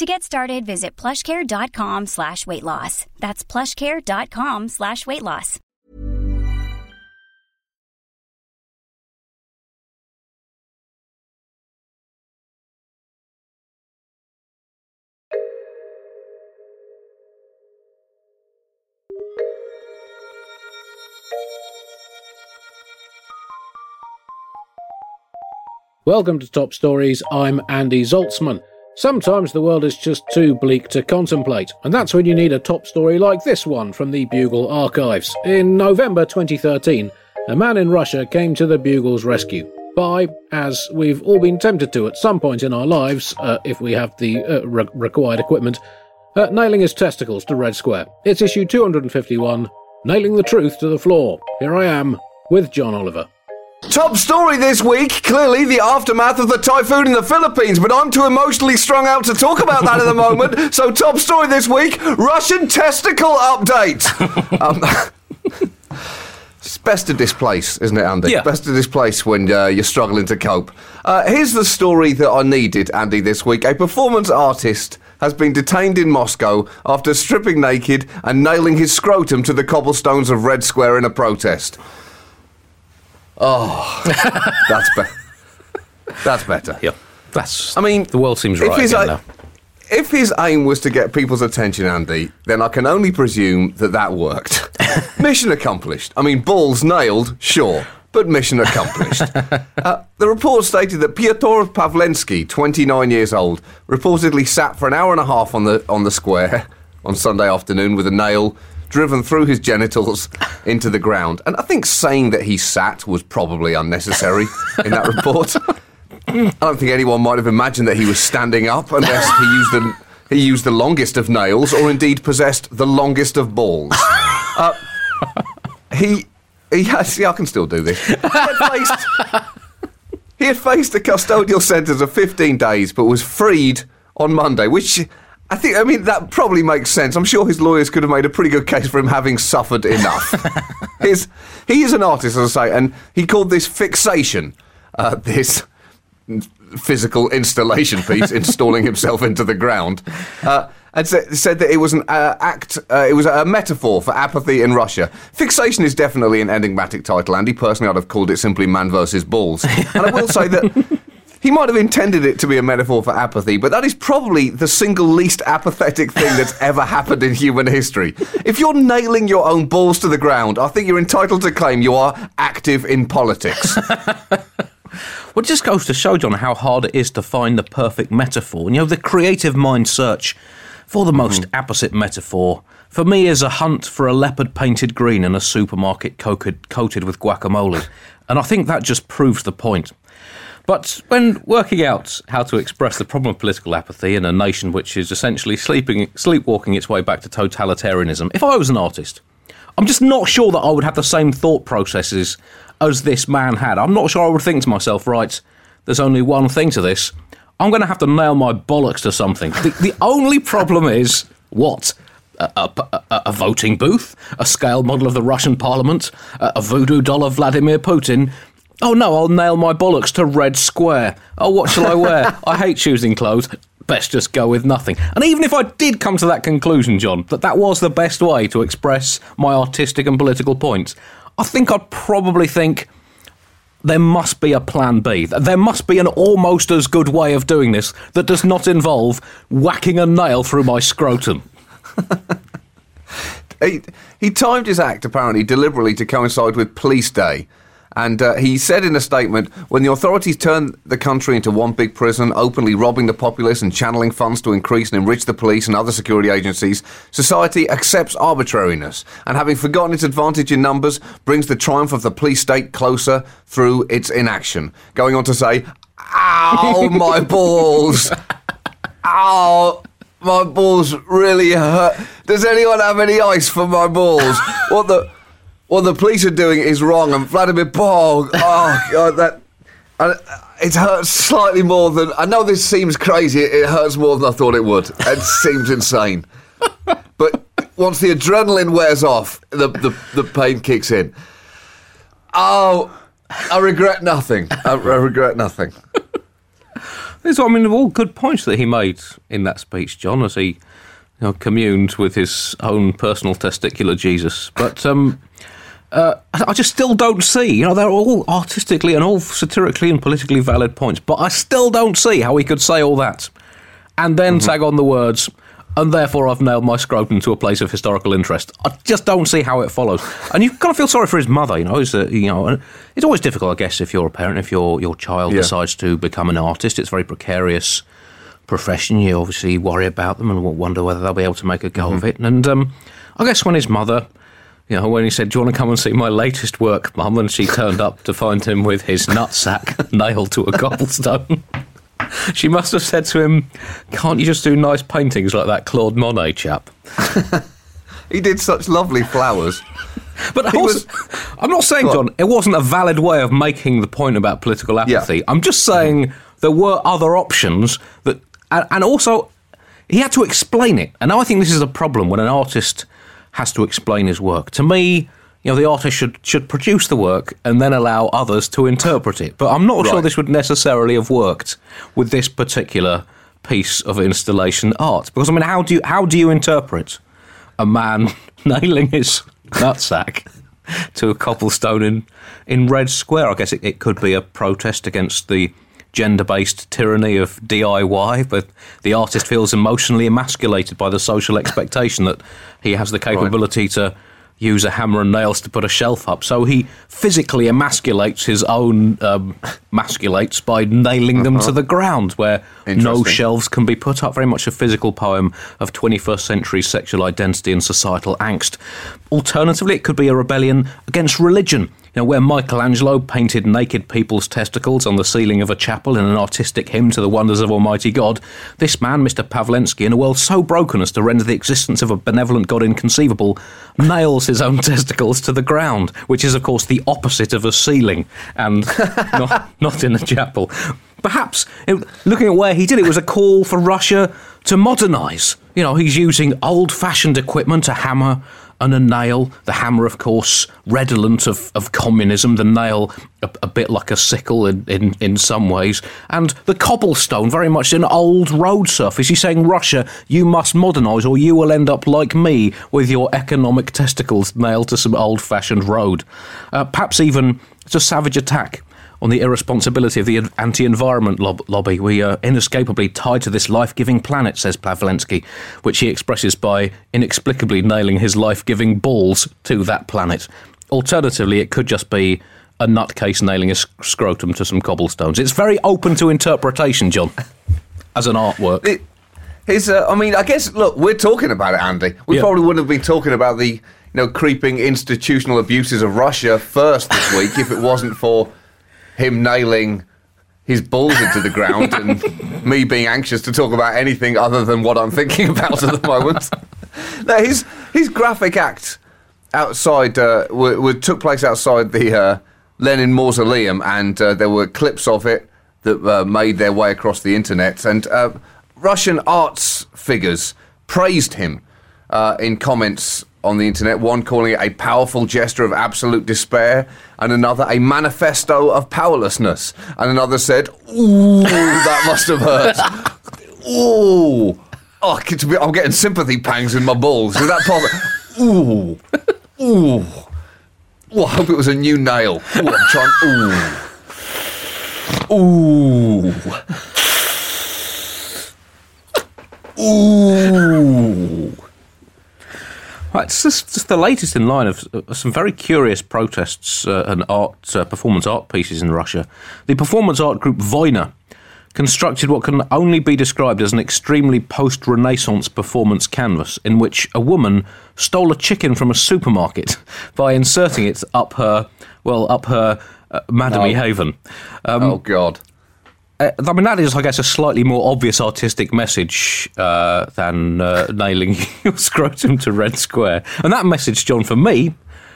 To get started, visit plushcare.com slash weight loss. That's plushcare.com slash weight loss. Welcome to Top Stories. I'm Andy Zaltzman. Sometimes the world is just too bleak to contemplate, and that's when you need a top story like this one from the Bugle archives. In November 2013, a man in Russia came to the Bugle's rescue by, as we've all been tempted to at some point in our lives, uh, if we have the uh, re- required equipment, uh, nailing his testicles to Red Square. It's issue 251, Nailing the Truth to the Floor. Here I am with John Oliver. Top story this week, clearly the aftermath of the typhoon in the Philippines, but I'm too emotionally strung out to talk about that at the moment. So, top story this week Russian testicle update. um, it's best to displace, isn't it, Andy? Yeah. Best to displace when uh, you're struggling to cope. Uh, here's the story that I needed, Andy, this week. A performance artist has been detained in Moscow after stripping naked and nailing his scrotum to the cobblestones of Red Square in a protest. Oh, that's better. That's better. Yeah, that's. I mean, the world seems if right his again a- now. If his aim was to get people's attention, Andy, then I can only presume that that worked. mission accomplished. I mean, balls nailed, sure, but mission accomplished. uh, the report stated that Piotr Pavlensky, 29 years old, reportedly sat for an hour and a half on the on the square on Sunday afternoon with a nail driven through his genitals into the ground. And I think saying that he sat was probably unnecessary in that report. I don't think anyone might have imagined that he was standing up unless he used the he used the longest of nails or indeed possessed the longest of balls. Uh, he he had see I can still do this. He had faced, he had faced a custodial sentence of 15 days but was freed on Monday, which I think I mean that probably makes sense. I'm sure his lawyers could have made a pretty good case for him having suffered enough. his, he is an artist, as I say, and he called this fixation. Uh, this physical installation piece, installing himself into the ground. Uh, and said, said that it was an uh, act, uh, it was a metaphor for apathy in Russia. Fixation is definitely an enigmatic title, Andy. Personally, I'd have called it simply Man versus Balls. And I will say that he might have intended it to be a metaphor for apathy, but that is probably the single least apathetic thing that's ever happened in human history. If you're nailing your own balls to the ground, I think you're entitled to claim you are active in politics. Well, it just goes to show, John, how hard it is to find the perfect metaphor. You know, the creative mind search for the most mm-hmm. apposite metaphor for me is a hunt for a leopard painted green in a supermarket coated, coated with guacamole. And I think that just proves the point. But when working out how to express the problem of political apathy in a nation which is essentially sleeping, sleepwalking its way back to totalitarianism, if I was an artist, I'm just not sure that I would have the same thought processes as this man had. I'm not sure I would think to myself, right, there's only one thing to this. I'm going to have to nail my bollocks to something. The, the only problem is what? A, a, a, a, voting booth, a scale model of the Russian parliament, a, voodoo doll of Vladimir Putin. Oh no, I'll nail my bollocks to Red Square. Oh, what shall I wear? I hate choosing clothes. Best just go with nothing. And even if I did come to that conclusion, John, that that was the best way to express my artistic and political points, I think I'd probably think there must be a plan B. There must be an almost as good way of doing this that does not involve whacking a nail through my scrotum. he, he timed his act apparently deliberately to coincide with Police Day. And uh, he said in a statement when the authorities turn the country into one big prison, openly robbing the populace and channeling funds to increase and enrich the police and other security agencies, society accepts arbitrariness and, having forgotten its advantage in numbers, brings the triumph of the police state closer through its inaction. Going on to say, Ow, my balls! Ow! My balls really hurt. Does anyone have any ice for my balls? What the what the police are doing is wrong. And Vladimir Bog, oh god, that and it hurts slightly more than I know. This seems crazy. It hurts more than I thought it would. It seems insane. But once the adrenaline wears off, the, the, the pain kicks in. Oh, I regret nothing. I, I regret nothing. These are, I mean, all good points that he made in that speech, John, as he you know, communed with his own personal testicular Jesus. But um, uh, I just still don't see. You know, they're all artistically and all satirically and politically valid points, but I still don't see how he could say all that and then mm-hmm. tag on the words, and therefore I've nailed my scrotum to a place of historical interest. I just don't see how it follows. And you kind of feel sorry for his mother. You know, it's, you know, it's always difficult, I guess, if you're a parent, if your your child yeah. decides to become an artist. It's a very precarious profession. You obviously worry about them and wonder whether they'll be able to make a go mm-hmm. of it. And um, I guess when his mother you know, when he said, Do you want to come and see my latest work, Mum? And she turned up to find him with his nutsack nailed to a cobblestone. she must have said to him, Can't you just do nice paintings like that Claude Monet chap? he did such lovely flowers. But was, I'm not saying, John, it wasn't a valid way of making the point about political apathy. Yeah. I'm just saying there were other options that, and, and also he had to explain it. And I think this is a problem when an artist has to explain his work. To me, you know, the artist should should produce the work and then allow others to interpret it. But I'm not right. sure this would necessarily have worked with this particular piece of installation art. Because I mean, how do you how do you interpret a man nailing his nutsack to a cobblestone in in Red Square? I guess it, it could be a protest against the gender based tyranny of DIY, but the artist feels emotionally emasculated by the social expectation that he has the capability right. to use a hammer and nails to put a shelf up. So he physically emasculates his own um, masculates by nailing uh-huh. them to uh-huh. the ground, where no shelves can be put up. Very much a physical poem of 21st century sexual identity and societal angst. Alternatively, it could be a rebellion against religion you know, where Michelangelo painted naked people's testicles on the ceiling of a chapel in an artistic hymn to the wonders of Almighty God, this man, Mr. Pavlensky, in a world so broken as to render the existence of a benevolent God inconceivable, nails his own testicles to the ground, which is, of course, the opposite of a ceiling and not, not in a chapel. Perhaps, looking at where he did it, was a call for Russia to modernise. You know, he's using old fashioned equipment, a hammer, and a nail. The hammer, of course, redolent of, of communism. The nail, a, a bit like a sickle in, in, in some ways. And the cobblestone, very much an old road surface. He's saying, Russia, you must modernise or you will end up like me with your economic testicles nailed to some old fashioned road. Uh, perhaps even it's a savage attack on the irresponsibility of the anti environment lob- lobby. We are inescapably tied to this life giving planet, says Pavlensky, which he expresses by inexplicably nailing his life giving balls to that planet. Alternatively, it could just be a nutcase nailing a scrotum to some cobblestones. It's very open to interpretation, John, as an artwork. It, his, uh, I mean, I guess, look, we're talking about it, Andy. We yeah. probably wouldn't have been talking about the you know, creeping institutional abuses of Russia first this week if it wasn't for him nailing his balls into the ground and me being anxious to talk about anything other than what I'm thinking about at the moment. now, his, his graphic act outside uh, w- w- took place outside the uh, Lenin Mausoleum, and uh, there were clips of it that uh, made their way across the internet. And uh, Russian arts figures praised him uh, in comments on the internet, one calling it a powerful gesture of absolute despair, and another a manifesto of powerlessness. And another said, Ooh, that must have hurt. Ooh. Oh, I'm getting sympathy pangs in my balls. Is that possible? Ooh. Ooh. Ooh, I hope it was a new nail. Ooh, I'm trying. Ooh. Ooh. It's just, just, the latest in line of uh, some very curious protests uh, and art, uh, performance art pieces in Russia. The performance art group Voina constructed what can only be described as an extremely post Renaissance performance canvas in which a woman stole a chicken from a supermarket by inserting it up her, well, up her uh, Madame oh. Haven. Um, oh, God. Uh, I mean, that is, I guess, a slightly more obvious artistic message uh, than uh, nailing your scrotum to red square. And that message, John, for me,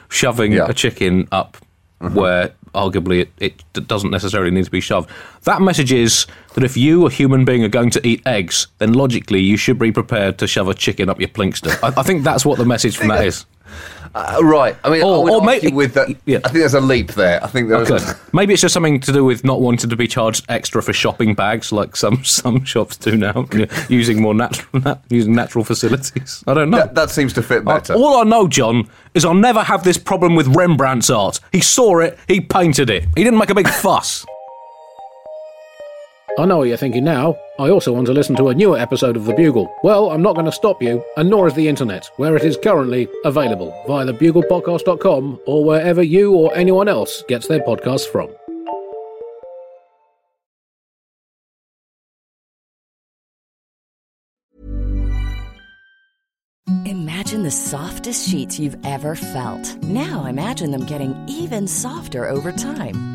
shoving yeah. a chicken up mm-hmm. where arguably it, it, doesn't necessarily need to be shoved. That message is that if you, a human being, are going to eat eggs, then logically you should be prepared to shove a chicken up your plinkster. I, I think that's what the message from that is. Uh, right. I mean, or, or maybe with that. Yeah. I think there's a leap there. I think there's. Okay. maybe it's just something to do with not wanting to be charged extra for shopping bags, like some some shops do now, using more natural nat- using natural facilities. I don't know. That, that seems to fit better. Uh, all I know, John, is I'll never have this problem with Rembrandt's art. He saw it, he painted it. He didn't make a big fuss. I know what you're thinking now. I also want to listen to a newer episode of The Bugle. Well, I'm not going to stop you, and nor is the internet, where it is currently available via thebuglepodcast.com or wherever you or anyone else gets their podcasts from. Imagine the softest sheets you've ever felt. Now imagine them getting even softer over time.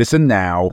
Listen now.